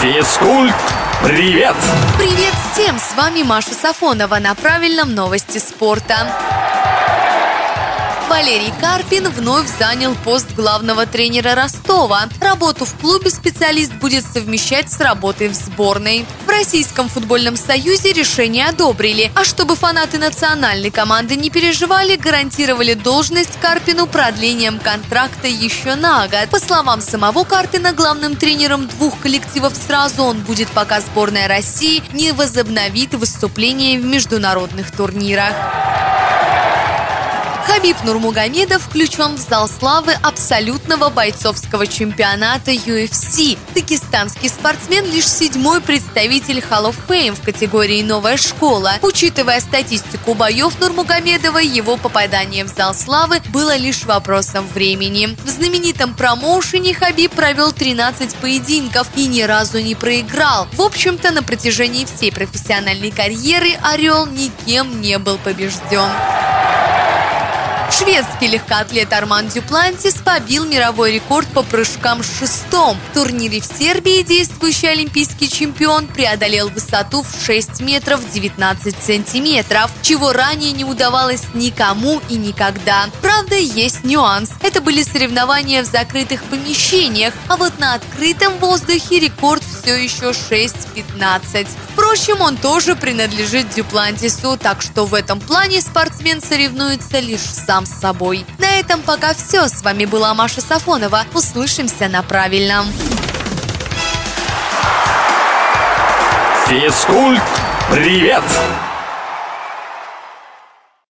Физкульт, привет! Привет всем! С вами Маша Сафонова на правильном новости спорта. Валерий Карпин вновь занял пост главного тренера Ростова. Работу в клубе специалист будет совмещать с работой в сборной. В Российском футбольном союзе решение одобрили, а чтобы фанаты национальной команды не переживали, гарантировали должность Карпину продлением контракта еще на год. По словам самого Карпина, главным тренером двух коллективов сразу он будет, пока сборная России не возобновит выступления в международных турнирах. Хабиб Нурмугомедов включен в зал славы абсолютного бойцовского чемпионата UFC. Дагестанский спортсмен лишь седьмой представитель Hall of Fame в категории «Новая школа». Учитывая статистику боев Нурмугомедова, его попадание в зал славы было лишь вопросом времени. В знаменитом промоушене Хабиб провел 13 поединков и ни разу не проиграл. В общем-то, на протяжении всей профессиональной карьеры Орел никем не был побежден. Шведский легкоатлет Арман Дюплантис побил мировой рекорд по прыжкам шестом. В турнире в Сербии действующий олимпийский чемпион преодолел высоту в 6 метров 19 сантиметров, чего ранее не удавалось никому и никогда. Правда, есть нюанс. Это были соревнования в закрытых помещениях, а вот на открытом воздухе рекорд все еще 6.15. Впрочем, он тоже принадлежит Дюплантису, так что в этом плане спортсмен соревнуется лишь сам с собой. На этом пока все. С вами была Маша Сафонова. Услышимся на правильном. Физкульт, привет!